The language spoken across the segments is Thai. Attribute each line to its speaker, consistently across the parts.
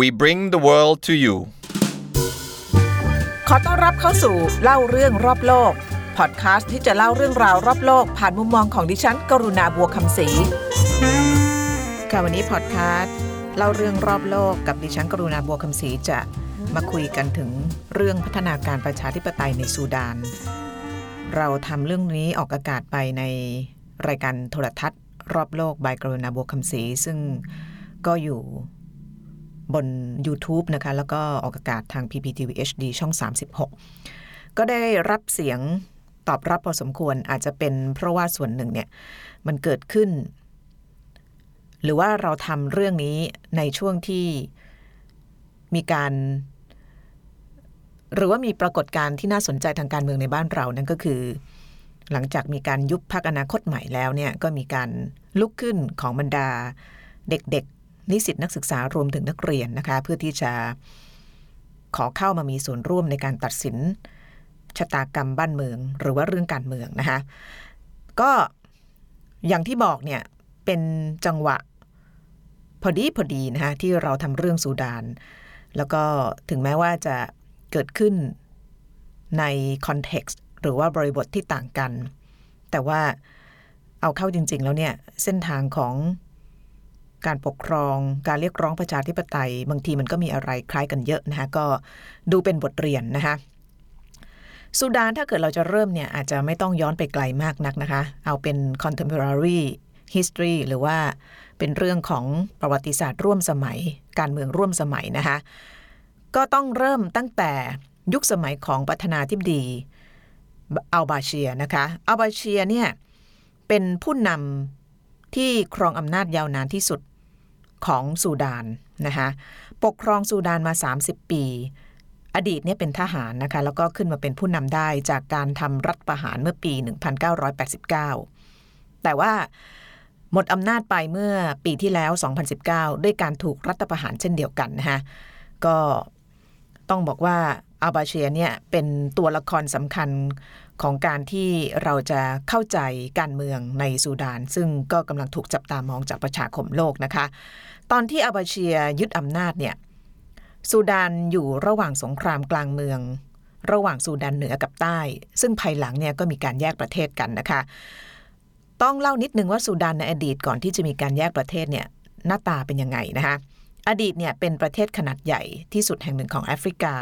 Speaker 1: We bring the world to you
Speaker 2: ขอต้อนรับเข้าสู่เล่าเรื่องรอบโลก พอดคาสต์ที่จะเล่าเรื่องราวรอบโลก ผ่านมุมมองของดิฉัน กรุณาบัวคำศรีค่ะวันนี้พอดคาสต์เล่าเรื่องรอบโลกกับดิฉัน กรุณาบัวคำศรีจะมาคุยกันถึงเรื่องพัฒนาการประชาธิปไตยในซูดาน เราทำเรื่องนี้ออกอากาศไปในรายการโทรทัศน์ รอบโลกบายกรุณาบัวคำศรีซึ่งก็อยู่ บน YouTube นะคะ แล้วก็ออกอากาศทาง PPTV HD ช่อง 36 ก็ได้รับเสียงตอบรับพอสมควรอาจจะเป็นเพราะว่าส่วนหนึ่งเนี่ย มันเกิดขึ้น หรือว่าเราทำเรื่องนี้ในช่วงที่มีการ หรือว่ามีปรากฏการณ์ที่น่าสนใจทางการเมืองในบ้านเรานั่นก็คือ หลังจากมีการยุบพักอนาคตใหม่แล้วเนี่ยก็มีการลุกขึ้นของบรรดาเด็ก นิสิตนักศึกษารวมถึงนักเรียนนะคะ เพื่อที่จะขอเข้ามามีส่วนร่วมในการตัดสินชะตากรรมบ้านเมือง หรือว่าเรื่องการเมืองนะคะก็อย่างที่บอกเนี่ยเป็นจังหวะพอดีพอดีนะคะที่เราทำเรื่องซูดาน แล้วก็ถึงแม้ว่าจะเกิดขึ้นในคอนเท็กซ์หรือว่าบริบทที่ต่างกัน แต่ว่าเอาเข้าจริง ๆ แล้วเนี่ย เส้นทางของ การปกครอง การเรียกร้องประชาธิปไตย บางทีมันก็มีอะไรคล้ายกันเยอะนะคะก็ดูเป็นบทเรียนนะคะซูดานถ้าเกิดเราจะเริ่มเนี่ยอาจจะไม่ต้องย้อนไปไกลมากนักนะคะ เอาเป็น contemporary history หรือว่าเป็นเรื่องของประวัติศาสตร์ร่วมสมัย การเมืองร่วมสมัยนะคะก็ต้องเริ่มตั้งแต่ยุคสมัยของประธานาธิบดีอัลบาเชียนะคะอัลบาเชียเนี่ยเป็นผู้นำที่ครองอำนาจยาวนานที่สุด ของซูดานนะคะปกครองซูดานมา 30 ปี อดีตเนี่ยเป็นทหารนะคะแล้วก็ขึ้นมาเป็นผู้นำได้จากการทำรัฐประหารเมื่อปี 1989 แต่ว่าหมดอำนาจไปเมื่อปีที่แล้ว 2019 ด้วยการถูกรัฐประหารเช่นเดียวกันนะคะก็ต้องบอกว่าอาบาเชียเนี่ยเป็นตัวละครสำคัญของการที่เราจะเข้าใจการเมืองในซูดาน ซึ่งก็กำลังถูกจับตามองจากประชาคมโลกนะคะ ตอนที่อาบาเชียยึดอำนาจเนี่ยซูดานอยู่ระหว่างสงครามกลางเมือง ระหว่างซูดานเหนือกับใต้ ซึ่งภายหลังเนี่ยก็มีการแยกประเทศกันนะคะ ต้องเล่านิดนึงว่าซูดานในอดีตก่อนที่จะมีการแยกประเทศเนี่ยหน้าตาเป็นยังไงนะคะอดีตเนี่ยเป็นประเทศขนาดใหญ่ที่สุดแห่งหนึ่งของแอฟริกา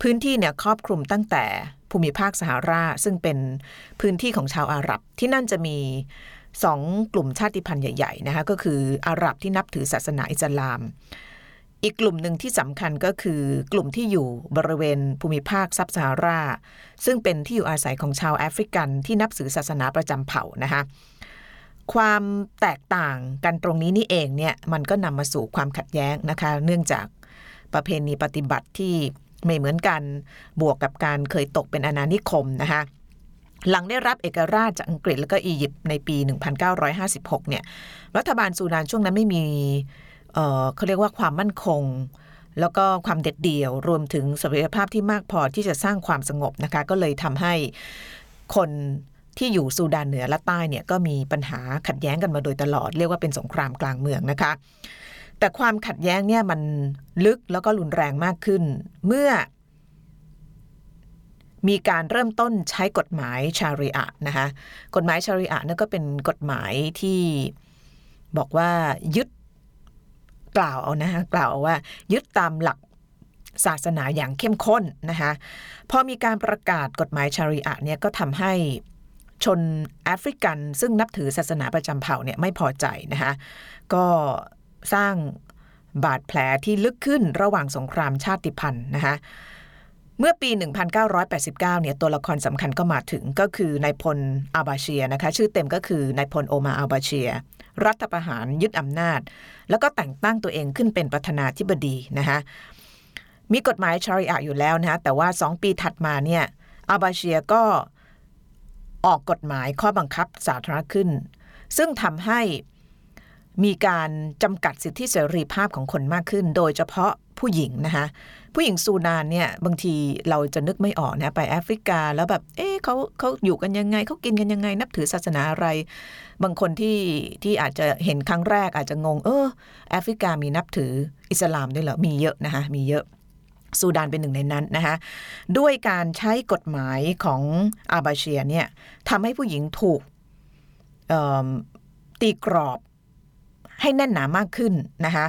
Speaker 2: พื้นที่เนี่ยครอบคลุมตั้งแต่ภูมิภาคสหรา ซึ่งเป็นพื้นที่ของชาวอาหรับ ที่นั่นจะมี สองกลุ่มชาติพันธุ์ใหญ่ๆนะคะก็คืออาหรับที่นับถือศาสนาอิสลาม อีกกลุ่มหนึ่งที่สำคัญก็คือกลุ่มที่อยู่บริเวณภูมิภาคซับซาฮารา ซึ่งเป็นที่อยู่อาศัยของชาวแอฟริกันที่นับถือศาสนาประจำเผ่านะคะความแตกต่างกันตรงนี้นี่เองเนี่ยมันก็นำมาสู่ความขัดแย้งนะคะ เนื่องจากประเพณีปฏิบัติที่ไม่เหมือนกันบวกกับการเคยตกเป็นอาณานิคมนะคะ หลังได้รับเอกราชจากอังกฤษแล้วก็อียิปต์ในปี 1956 เนี่ย รัฐบาลซูดานช่วงนั้นไม่มีเเขาเรียกว่าความมั่นคง แล้วก็ความเด็ดเดี่ยว รวมถึงศักยภาพที่มากพอที่จะสร้างความสงบนะคะ ก็เลยทำให้คนที่อยู่ซูดานเหนือและใต้เนี่ยก็มีปัญหาขัดแย้งกันมาโดยตลอด เรียกว่าเป็นสงครามกลางเมืองนะคะ แต่ความขัดแย้งเนี่ยมันลึกแล้วก็รุนแรงมากขึ้น เมื่อ มีการเริ่มต้นใช้กฎหมายชาริอะนะคะกฎหมายชาริอะนั่นก็เป็นกฎหมายที่บอกว่ายึดกล่าวเอานะคะกล่าวเอาว่า ยึดตามหลักศาสนาอย่างเข้มข้นนะคะพอมีการประกาศกฎหมายชาริอะเนี่ยก็ทำให้ชนแอฟริกัน ซึ่งนับถือศาสนาประจำเผ่าเนี่ยไม่พอใจนะคะก็สร้างบาดแผลที่ลึกขึ้นระหว่างสงครามชาติพันธุ์นะคะ เมื่อปี 1989 เนี่ยตัวละครสำคัญก็มาถึงก็คือนายพลอาบาเชียนะคะ ชื่อเต็มก็คือนายพลโอมาอาบาเชีย รัฐประหารยึดอำนาจ แล้วก็แต่งตั้งตัวเองขึ้นเป็นประธานาธิบดีนะคะมีกฎหมายชาริอะอยู่แล้วนะคะแต่ว่า 2 ปีถัดมาเนี่ยอาบาเชียก็ออกกฎหมายข้อบังคับสาธารณขึ้น ซึ่งทำให้มีการจำกัดสิทธิเสรีภาพของคนมากขึ้น โดยเฉพาะผู้หญิงนะคะ ผู้หญิงซูดานเนี่ยบางทีเราจะนึกไม่ออกนะไปแอฟริกาแล้วแบบเอ๊ะเขาเขาอยู่กันยังไงเขากินกันยังไง นับถือศาสนาอะไร บางคนที่ที่อาจจะเห็นครั้งแรกอาจจะงง เออแอฟริกามีนับถืออิสลามด้วยเหรอมีเยอะนะคะมีเยอะซูดานเป็นหนึ่งในนั้นนะคะด้วยการใช้กฎหมายของอาบาเชียเนี่ยทำให้ผู้หญิงถูกตีกรอบ ให้แน่นหนามากขึ้นนะคะ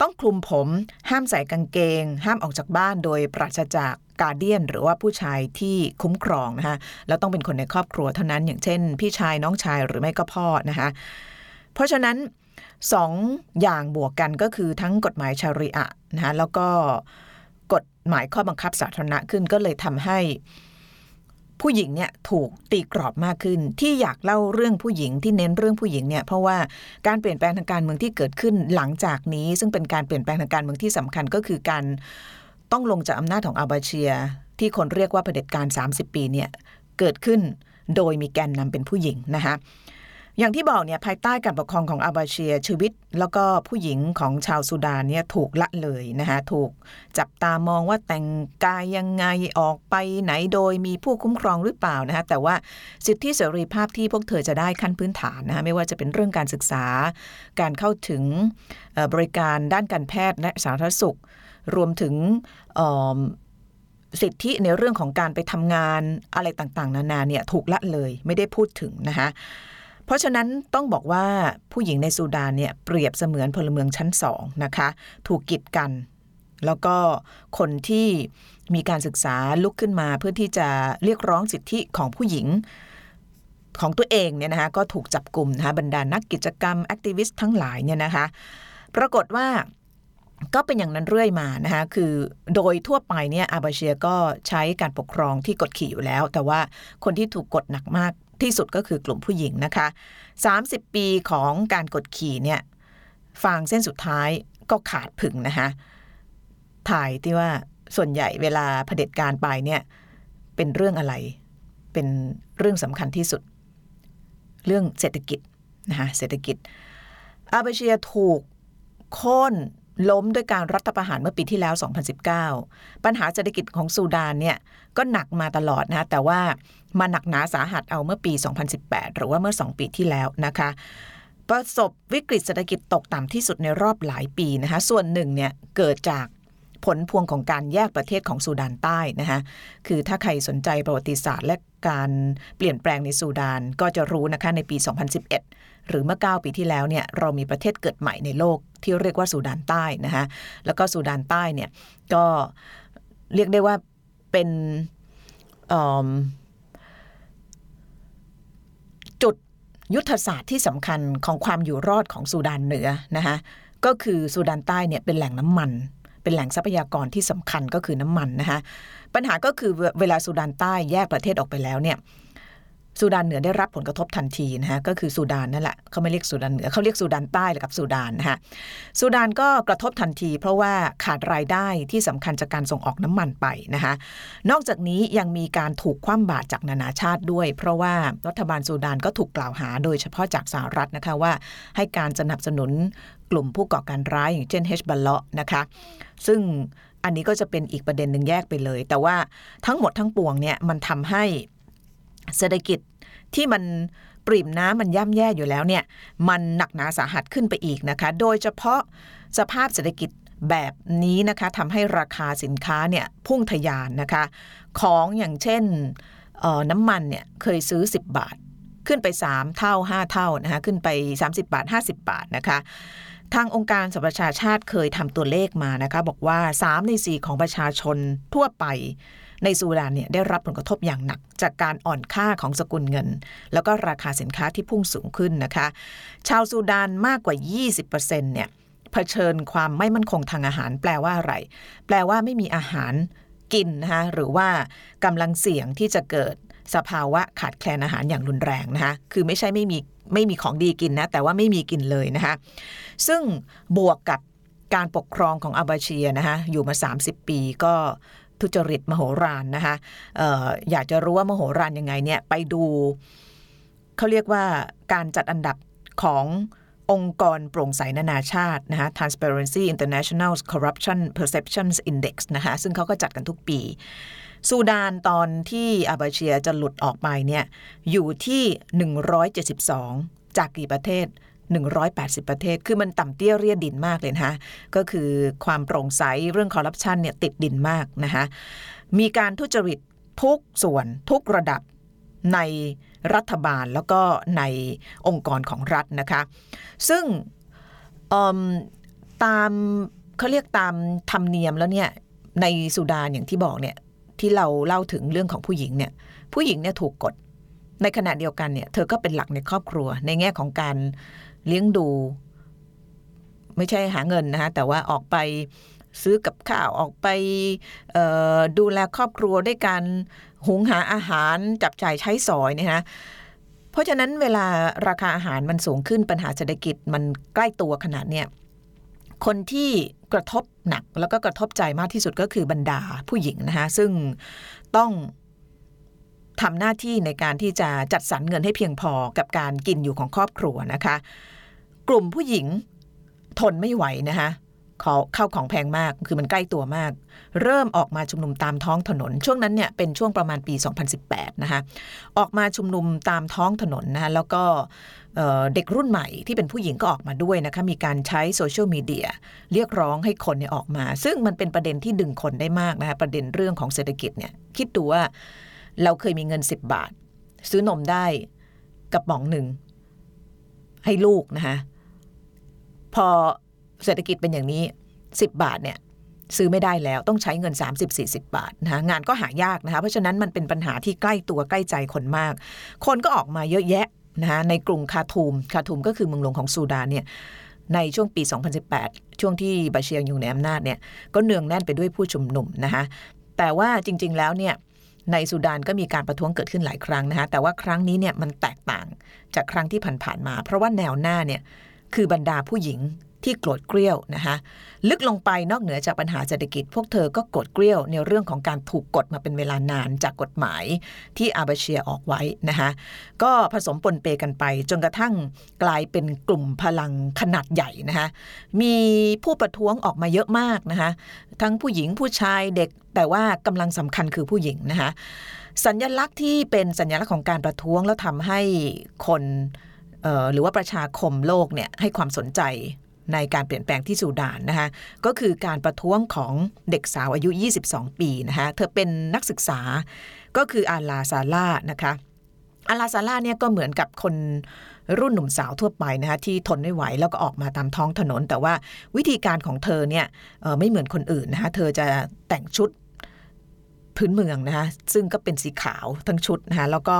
Speaker 2: ต้องคลุมผมห้ามใส่กางเกง ห้ามออกจากบ้านโดยปราศจากกาเดียน หรือว่าผู้ชายที่คุ้มครองนะคะแล้วต้องเป็นคนในครอบครัวเท่านั้น อย่างเช่น พี่ชายน้องชายหรือไม่ก็พ่อนะคะเพราะฉะนั้นสองอย่างบวกกันก็คือทั้งกฎหมายชาริอะนะคะแล้วก็กฎหมายข้อบังคับสาธารณะขึ้นก็เลยทำให้ ผู้หญิงเนี่ยถูกตีกรอบมากขึ้น ที่อยากเล่าเรื่องผู้หญิงที่เน้นเรื่องผู้หญิงเนี่ยเพราะว่าการเปลี่ยนแปลงทางการเมืองที่เกิดขึ้นหลังจากนี้ ซึ่งเป็นการเปลี่ยนแปลงทางการเมืองที่สำคัญก็คือการต้องลงจากอำนาจของอาบาเชีย ที่คนเรียกว่าเผด็จการ 30 ปีเนี่ยเกิดขึ้นโดยมีแกนนำเป็นผู้หญิงนะคะ อย่างที่บอกเนี่ยภายใต้การปกครองของอาบาเชียชีวิต แล้วก็ผู้หญิงของชาวสุดานเนี่ยถูกละเลยนะคะถูกจับตามองว่าแต่งกายยังไงออกไปไหนโดยมีผู้คุ้มครองหรือเปล่านะคะแต่ว่าสิทธิเสรีภาพที่พวกเธอจะได้ขั้นพื้นฐานนะคะไม่ว่าจะเป็นเรื่องการศึกษา การเข้าถึงบริการด้านการแพทย์และสาธารณสุข รวมถึงสิทธิในเรื่องของการไปทำงานอะไรต่างๆ นานาเนี่ยถูกละเลยไม่ได้พูดถึงนะคะ เพราะฉะนั้นต้องบอกว่าผู้หญิงในซูดานเนี่ยเปรียบเสมือนพลเมืองชั้นสองนะคะ ถูกกีดกัน แล้วก็คนที่มีการศึกษาลุกขึ้นมาเพื่อที่จะเรียกร้องสิทธิของผู้หญิงของตัวเองเนี่ยนะคะก็ถูกจับกลุ่มนะคะบรรดานักกิจกรรม activist ทั้งหลายเนี่ยนะคะ ปรากฏว่าก็เป็นอย่างนั้นเรื่อยมานะคะคือโดยทั่วไปเนี่ยอัลบาเชียร์ก็ใช้การปกครองที่กดขี่อยู่แล้ว แต่ว่าคนที่ถูกกดหนักมาก ที่สุดก็คือกลุ่มผู้หญิงนะคะ 30 ปีของการกดขี่เนี่ยฟางเส้นสุดท้ายก็ขาดผึ่งนะคะถ่ายที่ว่าส่วนใหญ่เวลาเผด็จการไปเนี่ยเป็นเรื่องอะไร เป็นเรื่องสำคัญที่สุด เรื่องเศรษฐกิจนะคะเศรษฐกิจอาเบเชียถูกโค่น ล้มด้วยการรัฐประหารเมื่อปีที่แล้ว 2019 ปัญหาเศรษฐกิจของซูดานเนี่ยก็หนักมาตลอดนะแต่ว่ามาหนักหนาสาหัสเอาเมื่อปี 2018 หรือว่าเมื่อ 2 ปีที่แล้วนะคะประสบวิกฤตเศรษฐกิจตกต่ำที่สุดในรอบหลายปีนะคะส่วนหนึ่งเนี่ยเกิดจากผลพวงของการแยกประเทศของซูดานใต้นะคะคือถ้าใครสนใจประวัติศาสตร์และ การเปลี่ยนแปลงในซูดานก็จะรู้นะคะในปี 2011 หรือเมื่อ 9 ปีที่แล้วเนี่ยเรามีประเทศเกิดใหม่ในโลกที่เรียกว่าซูดานใต้นะคะแล้วก็ซูดานใต้เนี่ยก็เรียกได้ว่าเป็นจุดยุทธศาสตร์ที่สำคัญของความอยู่รอดของซูดานเหนือนะคะก็คือซูดานใต้เนี่ยเป็นแหล่งน้ำมัน เป็นแหล่งทรัพยากรที่สำคัญก็คือน้ำมันนะคะ ปัญหาก็คือเวลาซูดานใต้แยกประเทศออกไปแล้วเนี่ยซูดานเหนือได้รับผลกระทบทันทีนะฮะก็คือซูดานนั่นแหละเขาไม่เรียกซูดานเหนือเขาเรียกซูดานใต้กับซูดานนะฮะซูดานก็กระทบทันที เพราะว่าขาดรายได้ที่สำคัญจากการส่งออกน้ำมันไปนะคะนอกจากนี้ยังมีการถูกคว่ำบาตรจากนานาชาติด้วย เพราะว่ารัฐบาลซูดานก็ถูกกล่าวหาโดยเฉพาะจากสหรัฐนะคะว่า ให้การสนับสนุนกลุ่มผู้ก่อการร้ายอย่างเช่นเฮชบัลเลาะนะคะซึ่ง อันนี้ก็จะเป็นอีกประเด็นหนึ่งแยกไปเลย แต่ว่าทั้งหมดทั้งปวงเนี่ยมันทำให้เศรษฐกิจที่มันปริ่มน้ำมันย่ำแย่อยู่แล้วเนี่ยมันหนักหนาสาหัสขึ้นไปอีกนะคะ โดยเฉพาะสภาพเศรษฐกิจแบบนี้นะคะทำให้ราคาสินค้าเนี่ยพุ่งทะยานนะคะ ของอย่างเช่นน้ำมันเนี่ยเคยซื้อ 10 บาท ขึ้นไป 3 เท่า 5 เท่านะคะขึ้นไป 30 บาท 50 บาทนะคะ ทางองค์การสหประชาชาติเคยทำตัวเลขมานะคะ บอกว่า 3 ใน 4 ของประชาชนทั่วไปในซูดานเนี่ยได้รับผลกระทบอย่างหนัก จากการอ่อนค่าของสกุลเงิน แล้วก็ราคาสินค้าที่พุ่งสูงขึ้นนะคะ ชาวซูดานมากกว่า 20%เนี่ยเผชิญความไม่มั่นคงทางอาหารแปลว่าอะไร แปลว่าไม่มีอาหารกินนะคะหรือว่ากำลังเสี่ยงที่จะเกิด สภาวะขาดแคลนอาหารอย่างรุนแรงนะคะคือไม่ใช่ไม่มีไม่มีของดีกินนะแต่ว่าไม่มีกินเลยนะคะซึ่งบวกกับการปกครองของอาบาเชียนะคะอยู่มา 30 ปีก็ทุจริตมโหฬารนะคะอออยากจะรู้ว่ามโหฬารยังไงเนี่ยไปดูเขาเรียกว่าการจัดอันดับของ องค์กรโปร่งใสนานาชาตินะคะ Transparency International Corruption Perceptions Index นะคะซึ่งเขาก็จัดกันทุกปี ซูดานตอนที่อาบาเชียจะหลุดออกไปเนี่ยอยู่ที่ 172 จากกี่ประเทศ 180 ประเทศ คือมันต่ำเตี้ยเรียดินมากเลยนะคะก็คือความโปร่งใสเรื่องคอร์รัปชันเนี่ยติดดินมากนะคะมีการทุจริตทุกส่วนทุกระดับใน รัฐบาลแล้วก็ในองค์กรของรัฐนะคะ ซึ่งตามเขาเรียกตามธรรมเนียมแล้วเนี่ยในสุดานอย่างที่บอกเนี่ยที่เราเล่าถึงเรื่องของผู้หญิงเนี่ยผู้หญิงเนี่ยถูกกด ในขณะเดียวกันเนี่ยเธอก็เป็นหลักในครอบครัว ในแง่ของการเลี้ยงดู ไม่ใช่หาเงินนะคะแต่ว่าออกไปซื้อกับข้าวออกไปดูแลครอบครัวด้วยการ หุงหาอาหารจับจ่ายใช้สอยเนี่ยนะเพราะฉะนั้นเวลาราคาอาหารมันสูงขึ้นปัญหาเศรษฐกิจมันใกล้ตัวขนาดเนี้ยคนที่กระทบหนักแล้วก็กระทบใจมากที่สุดก็คือบรรดาผู้หญิงนะคะซึ่งต้องทำหน้าที่ในการที่จะจัดสรรเงินให้เพียงพอกับการกินอยู่ของครอบครัวนะคะ กลุ่มผู้หญิงทนไม่ไหวนะคะ ขอเข้าของแพงมาก คือมันใกล้ตัวมาก เริ่มออกมาชุมนุมตามท้องถนน ช่วงนั้นเนี่ยเป็นช่วงประมาณปี 2018 นะคะออกมาชุมนุมตามท้องถนนนะคะแล้วก็เด็กรุ่นใหม่ที่เป็นผู้หญิงก็ออกมาด้วยนะคะมีการใช้โซเชียลมีเดียเรียกร้องให้คนเนี่ยออกมา ซึ่งมันเป็นประเด็นที่ดึงคนได้มากนะคะประเด็นเรื่องของเศรษฐกิจเนี่ยคิดดูว่าเราเคยมีเงิน 10 บาท ซื้อนมได้กระป๋องหนึ่งให้ลูกนะคะพอ เศรษฐกิจเป็นอย่างนี้ 10 บาทเนี่ยซื้อไม่ได้แล้วต้องใช้เงิน 30-40 บาทนะคะงานก็หายากนะคะเพราะฉะนั้นมันเป็นปัญหาที่ใกล้ตัวใกล้ใจคนมาก คนก็ออกมาเยอะแยะนะคะในกรุงคาทูมคาทูมก็คือเมืองหลวงของซูดานเนี่ยในช่วงปี 2018 ช่วงที่บาเชียงอยู่ในอำนาจเนี่ยก็เนืองแน่นไปด้วยผู้ชุมนุมนะคะแต่ว่าจริง ๆแล้วเนี่ยในสุดานก็มีการประท้วงเกิดขึ้นหลายครั้งนะคะแต่ว่าครั้งนี้เนี่ยมันแตกต่างจากครั้งที่ผ่านๆมา เพราะว่าแนวหน้าเนี่ยคือบรรดาผู้หญิง ที่โกรธเกรี้ยวนะคะลึกลงไปนอกเหนือจากปัญหาเศรษฐกิจ พวกเธอก็โกรธเกรี้ยวในเรื่องของการถูกกดมาเป็นเวลานานจากกฎหมายที่อาบาเชียออกไว้นะคะก็ผสมปนเปกันไปจนกระทั่งกลายเป็นกลุ่มพลังขนาดใหญ่นะคะมีผู้ประท้วงออกมาเยอะมากนะคะทั้งผู้หญิงผู้ชายเด็กแต่ว่ากำลังสำคัญคือผู้หญิงนะคะสัญญลักษณ์ที่เป็นสัญลักษณ์ของการประท้วงแล้วทำให้คนหรือว่าประชาคมโลกเนี่ยให้ความสนใจ ในการเปลี่ยนแปลงที่สูดานนะคะก็คือการประท้วงของเด็กสาวอายุ 22 ปีนะคะเธอเป็นนักศึกษาก็คืออาลาซาล่านะคะอาลาซาล่าเนี่ยก็เหมือนกับคนรุ่นหนุ่มสาวทั่วไปนะคะที่ทนไม่ไหวแล้วก็ออกมาตามท้องถนน แต่ว่าวิธีการของเธอเนี่ยไม่เหมือนคนอื่นนะคะเธอจะแต่งชุดพื้นเมืองนะคะซึ่งก็เป็นสีขาวทั้งชุดนะคะแล้วก็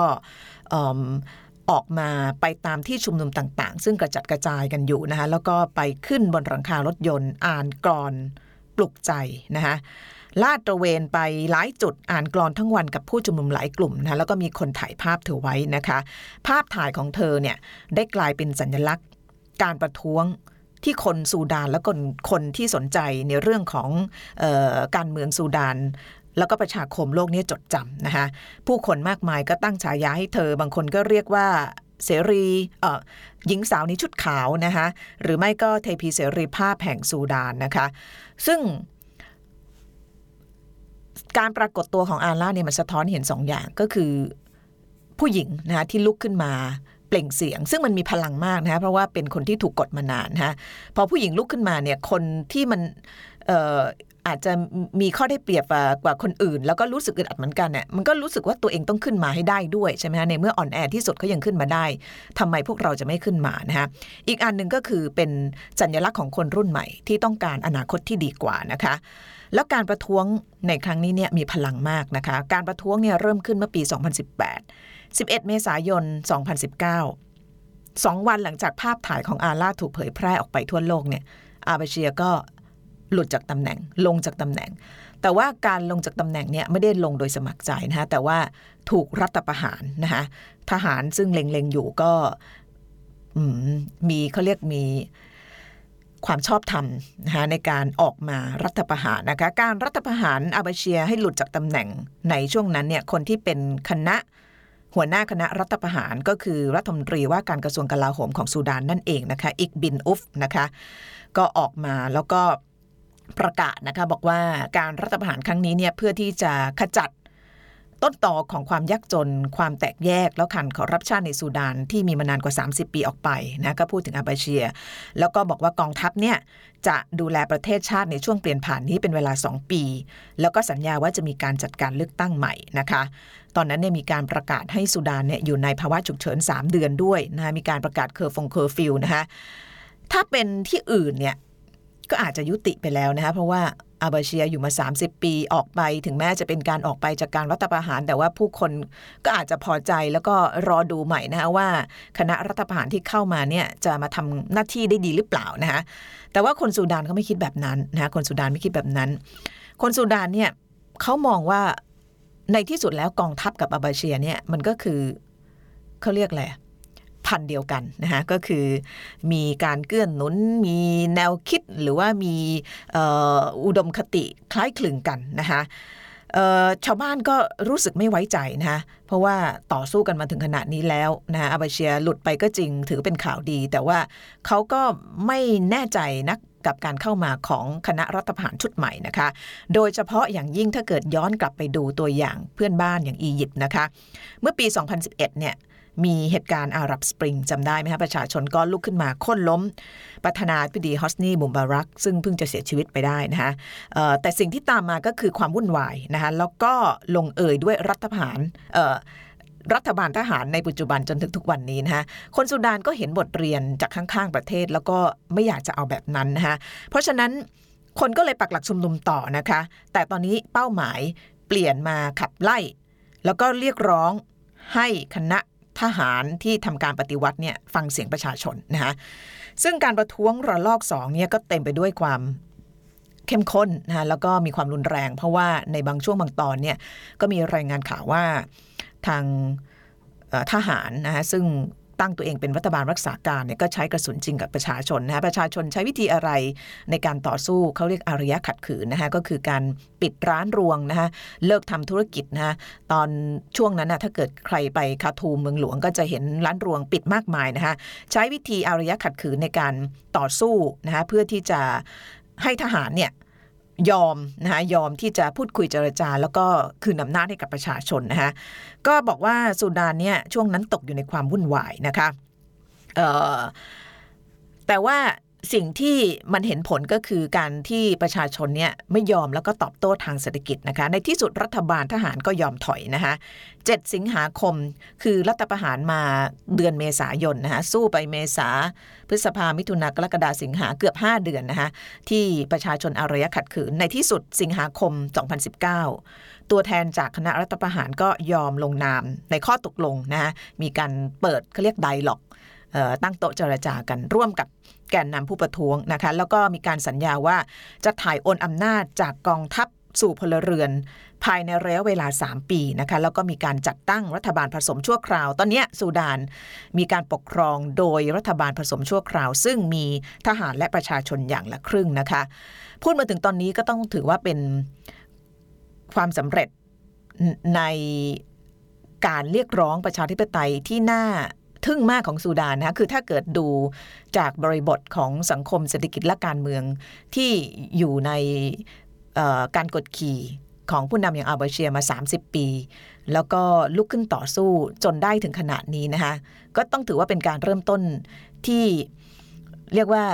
Speaker 2: ออกมาไปตามที่ชุมนุมต่างๆ ซึ่งกระจัดกระจายกันอยู่นะคะแล้วก็ไปขึ้นบนหลังคารถยนต์ อ่านกรอนปลุกใจนะคะลาดตระเวนไปหลายจุดอ่านกรอนทั้งวันกับผู้ชุมนุมหลายกลุ่มนะแล้วก็มีคนถ่ายภาพเธอไว้นะคะ ภาพถ่ายของเธอเนี่ยได้กลายเป็นสัญลักษณ์ การประท้วงที่คนซูดานและคนคนที่สนใจในเรื่องของออการเมืองซูดาน แล้วก็ประชาคมโลกนี้จดจำนะคะผู้คนมากมายก็ตั้งฉายาให้เธอ บางคนก็เรียกว่าเสรีหญิงสาวนี้ชุดขาวนะคะหรือไม่ก็เทพีเสรีภาพแห่งซูดานนะคะ ซึ่งการปรากฏตัวของอาล่าเนี่ยมันสะท้อนเห็นสองอย่างก็คือผู้หญิงนะคะที่ลุกขึ้นมาเปล่งเสียง ซึ่งมันมีพลังมากนะคะเพราะว่าเป็นคนที่ถูกกดมานานนะพอผู้หญิงลุกขึ้นมาเนี่ยคนที่มัน อาจจะมีข้อได้เปรียบกว่าคนอื่น แล้วก็รู้สึกอึดอัดเหมือนกันเนี่ยมันก็รู้สึกว่าตัวเองต้องขึ้นมาให้ได้ด้วยใช่ไหมฮะในเมื่ออ่อนแอที่สุดเขายังขึ้นมาได้ทำไมพวกเราจะไม่ขึ้นมานะฮะอีกอันหนึ่งก็คือเป็นสัญลักษณ์ของคนรุ่นใหม่ ที่ต้องการอนาคตที่ดีกว่านะคะแล้วการประท้วงในครั้งนี้เนี่ยมีพลังมากนะคะ การประท้วงเนี่ยเริ่มขึ้นเมื่อปี 2018 11 เมษายน 2019 สองวันหลังจากภาพถ่ายของอาล่าถูกเผยแพร่ออกไปทั่วโลกเนี่ยอาเบเชียก็ หลุดจากตำแหน่งลงจากตำแหน่ง แต่ว่าการลงจากตำแหน่งเนี่ยไม่ได้ลงโดยสมัครใจนะคะแต่ว่าถูกรัฐประหารนะคะทหารซึ่งเล็งๆอยู่ก็มีเขาเรียกมีความชอบธรรมนะคะในการออกมารัฐประหารนะคะการรัฐประหารอาบาเชียให้หลุดจากตำแหน่งในช่วงนั้นเนี่ยคนที่เป็นคณะหัวหน้าคณะรัฐประหารก็คือรัฐมนตรีว่าการกระทรวงกลาโหมของซูดานนั่นเองนะคะ อิกบินอุฟนะคะ ก็ออกมาแล้วก็ ประกาศนะคะบอกว่าการรัฐประหารครั้งนี้เนี่ยเพื่อที่จะขจัดต้นตอของความยากจน ความแตกแยก แล้วขันคอร์รัปชันในซูดานที่มีมานานกว่า 30 ปีออกไปนะก็พูดถึงอัลบาเชียร์ แล้วก็บอกว่ากองทัพเนี่ยจะดูแลประเทศชาติในช่วงเปลี่ยนผ่านนี้เป็นเวลา 2 ปี แล้วก็สัญญาว่าจะมีการจัดการเลือกตั้งใหม่นะคะ ตอนนั้นเนี่ยมีการประกาศให้ซูดานเนี่ยอยู่ในภาวะฉุกเฉิน 3 เดือนด้วยนะมีการประกาศเคอร์ฟงเคอร์ฟิวนะคะถ้าเป็นที่อื่นเนี่ย ก็อาจจะยุติไปแล้วนะคะเพราะว่าอัลบาเชียร์อยู่มา 30 ปีออกไปถึงแม้จะเป็นการออกไปจากการรัฐประหาร แต่ว่าผู้คนก็อาจจะพอใจแล้วก็รอดูใหม่นะคะว่าคณะรัฐประหารที่เข้ามาเนี่ยจะมาทำหน้าที่ได้ดีหรือเปล่านะคะแต่ว่าคนซูดานเขาไม่คิดแบบนั้นนะคะคนซูดานไม่คิดแบบนั้น คนซูดานเนี่ยเขามองว่าในที่สุดแล้วกองทัพกับอาบาเชียเนี่ยมันก็คือเขาเรียกอะไร พันเดียวกันนะคะก็คือมีการเกื้อนหนุน มีแนวคิดหรือว่ามีอุดมคติคล้ายคลึงกันนะคะชาวบ้านก็รู้สึกไม่ไว้ใจนะคะเพราะว่าต่อสู้กันมาถึงขนาดนี้แล้วนะอาบาเชียหลุดไปก็จริงถือเป็นข่าวดี แต่ว่าเขาก็ไม่แน่ใจนักกับการเข้ามาของคณะรัฐประหารชุดใหม่นะคะ โดยเฉพาะอย่างยิ่งถ้าเกิดย้อนกลับไปดูตัวอย่างเพื่อนบ้านอย่างอียิปต์นะคะ เมื่อปี 2011 เนี่ย มีเหตุการณ์อารับสปริงจำได้ไหมคะประชาชนก็ลุกขึ้นมาค้นล้ม ประธานาธิบดีฮอสนีมุมบารัก ซึ่งเพิ่งจะเสียชีวิตไปได้นะคะแต่สิ่งที่ตามมาก็คือความวุ่นวายนะคะแล้วก็ลงเอยด้วยรัฐประหารรัฐบาลทหารในปัจจุบันจนถึงทุกวันนี้นะคะคนสุดานก็เห็นบทเรียนจากข้างๆประเทศ แล้วก็ไม่อยากจะเอาแบบนั้นนะคะเพราะฉะนั้นคนก็เลยปักหลักชุมนุมต่อนะคะ แต่ตอนนี้เป้าหมายเปลี่ยนมาขับไล่ แล้วก็เรียกร้องให้คณะ ทหารที่ทำการปฏิวัติเนี่ยฟังเสียงประชาชนนะคะซึ่งการประท้วงระลอกสองเนี่ยก็เต็มไปด้วยความเข้มข้นนะแล้วก็มีความรุนแรง เพราะว่าในบางช่วงบางตอนเนี่ยก็มีรายงานข่าวว่าทางทหารนะคะซึ่ง ตั้งตัวเองเป็นรัฐบาลรักษาการเนี่ยก็ใช้กระสุนจริงกับประชาชนนะฮะประชาชนใช้วิธีอะไรในการต่อสู้เขาเรียกอารยะขัดขืนนะคะก็คือการปิดร้านรวงนะคะเลิกทำธุรกิจนะคะตอนช่วงนั้นนะถ้าเกิดใครไปคาทูมเมืองหลวงก็จะเห็นร้านรวงปิดมากมายนะคะใช้วิธีอารยะขัดขืนในการต่อสู้นะคะเพื่อที่จะให้ทหารเนี่ย ยอมนะคะยอมที่จะพูดคุยเจรจา แล้วก็คืนอำนาจให้กับประชาชนนะคะก็บอกว่าสุดานเนี่ยช่วงนั้นตกอยู่ในความวุ่นวายนะคะแต่ว่า สิ่งที่มันเห็นผลก็คือการที่ประชาชนเนี่ยไม่ยอมแล้วก็ตอบโต้ทางเศรษฐกิจนะคะ ในที่สุดรัฐบาลทหารก็ยอมถอยนะคะ7สิงหาคมคือรัฐประหารมาเดือนเมษายนนะคะสู้ไปเมษาพฤษภามิถุนากรกฎาสิงหาเกือบ 5 เดือนนะคะที่ประชาชนอารยะขัดขืน ในที่สุดสิงหาคม 2019 ตัวแทนจากคณะรัฐประหารก็ยอมลงนามในข้อตกลงนะคะมีการเปิดเขาเรียกไดล็อก ตั้งโต๊ะเจรจากันร่วมกับแกนนำผู้ประท้วงนะคะแล้วก็มีการสัญญาว่าจะถ่ายโอนอำนาจจากกองทัพสู่พลเรือน ภายในระยะเวลา 3 ปีนะคะแล้วก็มีการจัดตั้งรัฐบาลผสมชั่วคราว ตอนนี้ซูดานมีการปกครองโดยรัฐบาลผสมชั่วคราว ซึ่งมีทหารและประชาชนอย่างละครึ่งนะคะพูดมาถึงตอนนี้ก็ต้องถือว่าเป็นความสำเร็จในการเรียกร้องประชาธิปไตยที่น่า ทึ่งมากของซูดานนะคือถ้าเกิดดูจากบริบทของสังคมเศรษฐกิจและการเมืองที่อยู่ในการกดขี่ของผู้นำอย่างอัลบาเชียร์มา 30 ปี แล้วก็ลุกขึ้นต่อสู้จนได้ถึงขนาดนี้นะคะก็ต้องถือว่าเป็นการเริ่มต้นที่เรียกว่า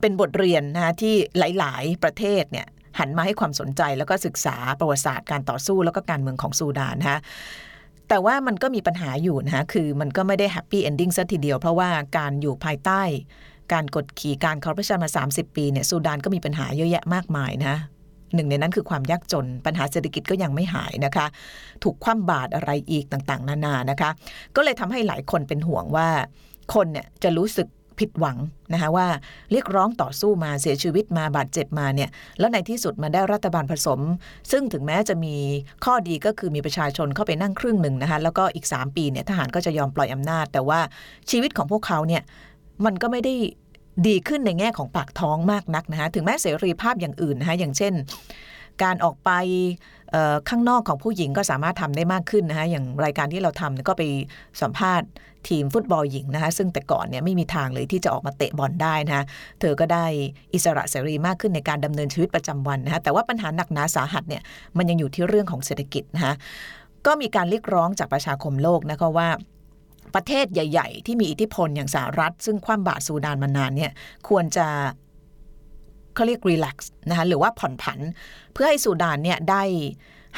Speaker 2: เป็นบทเรียนนะคะที่หลาย ๆ ประเทศเนี่ยหันมาให้ความสนใจแล้วก็ศึกษาประวัติศาสตร์การต่อสู้แล้วก็การเมืองของซูดานนะคะ แต่ว่ามันก็มีปัญหาอยู่นะคะคือมันก็ไม่ได้ happy ending ซะทีเดียว เพราะว่าการอยู่ภายใต้ การกดขี่การคอร์รัปชันมา 30 ปีเนี่ยซูดานก็มีปัญหาเยอะแยะมากมายนะหนึ่งในนั้นคือความยากจน ปัญหาเศรษฐกิจก็ยังไม่หายนะคะ ถูกคว่ำบาตรอะไรอีกต่างๆ นานานะคะ ก็เลยทำให้หลายคนเป็นห่วงว่า คนเนี่ยจะรู้สึก ผิดหวังนะคะว่าเรียกร้องต่อสู้มาเสียชีวิตมาบาดเจ็บมาเนี่ยแล้วในที่สุดมาได้รัฐบาลผสม ซึ่งถึงแม้จะมีข้อดีก็คือมีประชาชนเข้าไปนั่งครึ่งหนึ่งนะคะแล้วก็อีก 3 ปีเนี่ยทหารก็จะยอมปล่อยอำนาจ แต่ว่าชีวิตของพวกเขาเนี่ยมันก็ไม่ได้ดีขึ้นในแง่ของปากท้องมากนักนะคะถึงแม้เสรีภาพอย่างอื่นนะคะอย่างเช่น การออกไปข้างนอกของผู้หญิงก็สามารถทำได้มากขึ้นนะคะอย่างรายการที่เราทำก็ไปสัมภาษณ์ทีมฟุตบอลหญิงนะคะซึ่งแต่ก่อนเนี่ยไม่มีทางเลยที่จะออกมาเตะบอลได้นะะเธอก็ได้อิสระเสรีมากขึ้นในการดำเนินชีวิตประจำวันนะคะแต่ว่าปัญหาหนักหนาสาหัสเนี่ยมันยังอยู่ที่เรื่องของเศรษฐกิจนะคะก็มีการเรียกร้องจากประชาคมโลกนะคะว่าประเทศใหญ่ ๆ ที่มีอิทธิพลอย่างสหรัฐ ซึ่งคว่ำบาตรซูดานมานานเนี่ยควรจะ เขาเรียกรีแลกซ์นะคะหรือว่าผ่อนผัน เพื่อให้ซูดานเนี่ยได้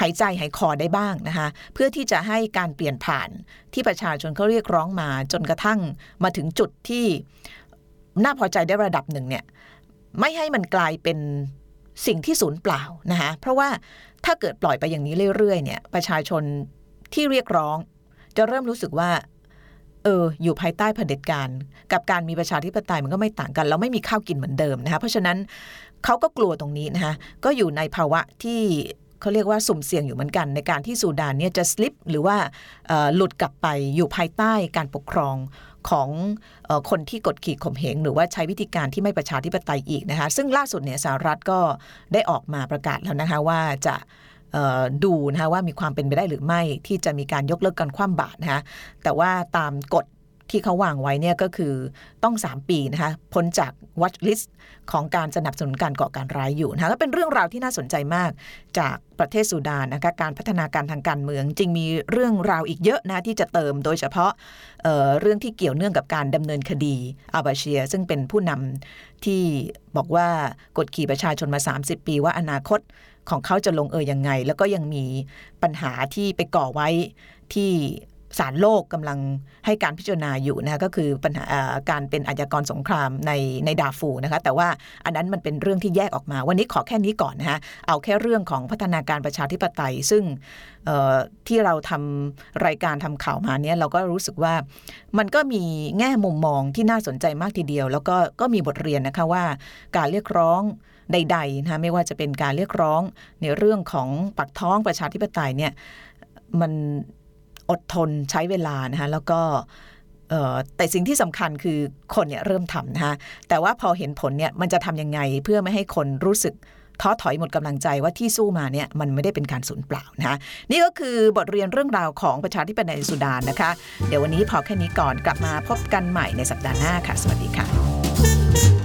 Speaker 2: หายใจหายคอได้บ้างนะคะเพื่อที่จะให้การเปลี่ยนผ่านที่ประชาชนเขาเรียกร้องมาจนกระทั่งมาถึงจุดที่น่าพอใจได้ระดับหนึ่งเนี่ยไม่ให้มันกลายเป็นสิ่งที่สูญเปล่านะคะเพราะว่าถ้าเกิดปล่อยไปอย่างนี้เรื่อยๆเนี่ยประชาชนที่เรียกร้อง จะเริ่มรู้สึกว่า เอออยู่ภายใต้เผด็จการกับการมีประชาธิปไตยมันก็ไม่ต่างกันเราไม่มีข้าวกินเหมือนเดิมนะคะเพราะฉะนั้นเขาก็กลัวตรงนี้นะคะก็อยู่ในภาวะที่เขาเรียกว่าสุ่มเสี่ยงอยู่เหมือนกัน ในการที่ซูดานเนี่ยจะสลิปหรือว่าหลุดกลับไปอยู่ภายใต้การปกครองของคนที่กดขี่ข่มเหงหรือว่าใช้วิธีการที่ไม่ประชาธิปไตยอีกนะคะซึ่งล่าสุดเนี่ยสหรัฐก็ได้ออกมาประกาศแล้วนะคะว่าจะ ดูนะคะว่ามีความเป็นไปได้หรือไม่ที่จะมีการยกเลิกการคว่ำบาตรนะคะแต่ว่าตามกฎที่เขาวางไว้เนี่ยก็คือต้อง 3 ปีนะคะพ้นจาก watch list ของการสนับสนุนการก่อการร้ายอยู่นะคะก็เป็นเรื่องราวที่น่าสนใจมากจากประเทศสุดานนะคะการพัฒนาการทางการเมืองจริงมีเรื่องราวอีกเยอะนะที่จะเติมโดยเฉพาะเเรื่องที่เกี่ยวเนื่องกับการดำเนินคดีอาบาเชีย ซึ่งเป็นผู้นำที่บอกว่ากดขี่ประชาชนมา 30 ปีว่าอนาคต ของเขาจะลงเอยยังไง แล้วก็ยังมีปัญหาที่ไปก่อไว้ที่ศาลโลกกำลังให้การพิจารณาอยู่นะคะก็คือปัญหาการเป็นอาชญากรสงครามในในดาฟูนะคะแต่ว่าอันนั้นมันเป็นเรื่องที่แยกออกมา วันนี้ขอแค่นี้ก่อนนะคะเอาแค่เรื่องของพัฒนาการประชาธิปไตย ซึ่งที่เราทำรายการทำข่าวมาเนี่ยเราก็รู้สึกว่ามันก็มีแง่มุมมองที่น่าสนใจมากทีเดียว แล้วก็ก็มีบทเรียนนะคะว่าการเรียกร้อง ใดๆนะคะไม่ว่าจะเป็นการเรียกร้องในเรื่องของปักท้องประชาธิปไตยเนี่ยมันอดทนใช้เวลานะคะแล้วก็แต่สิ่งที่สำคัญคือคนเนี่ยเริ่มทำนะคะแต่ว่าพอเห็นผลเนี่ยมันจะทำยังไงเพื่อไม่ให้คนรู้สึกท้อถอยหมดกำลังใจว่าที่สู้มาเนี่ยมันไม่ได้เป็นการสูญเปล่านะคะนี่ก็คือบทเรียนเรื่องราวของประชาธิปไตยสุดานนะคะ เดี๋ยววันนี้พอแค่นี้ก่อนกลับมาพบกันใหม่ในสัปดาห์หน้าค่ะ สวัสดีค่ะ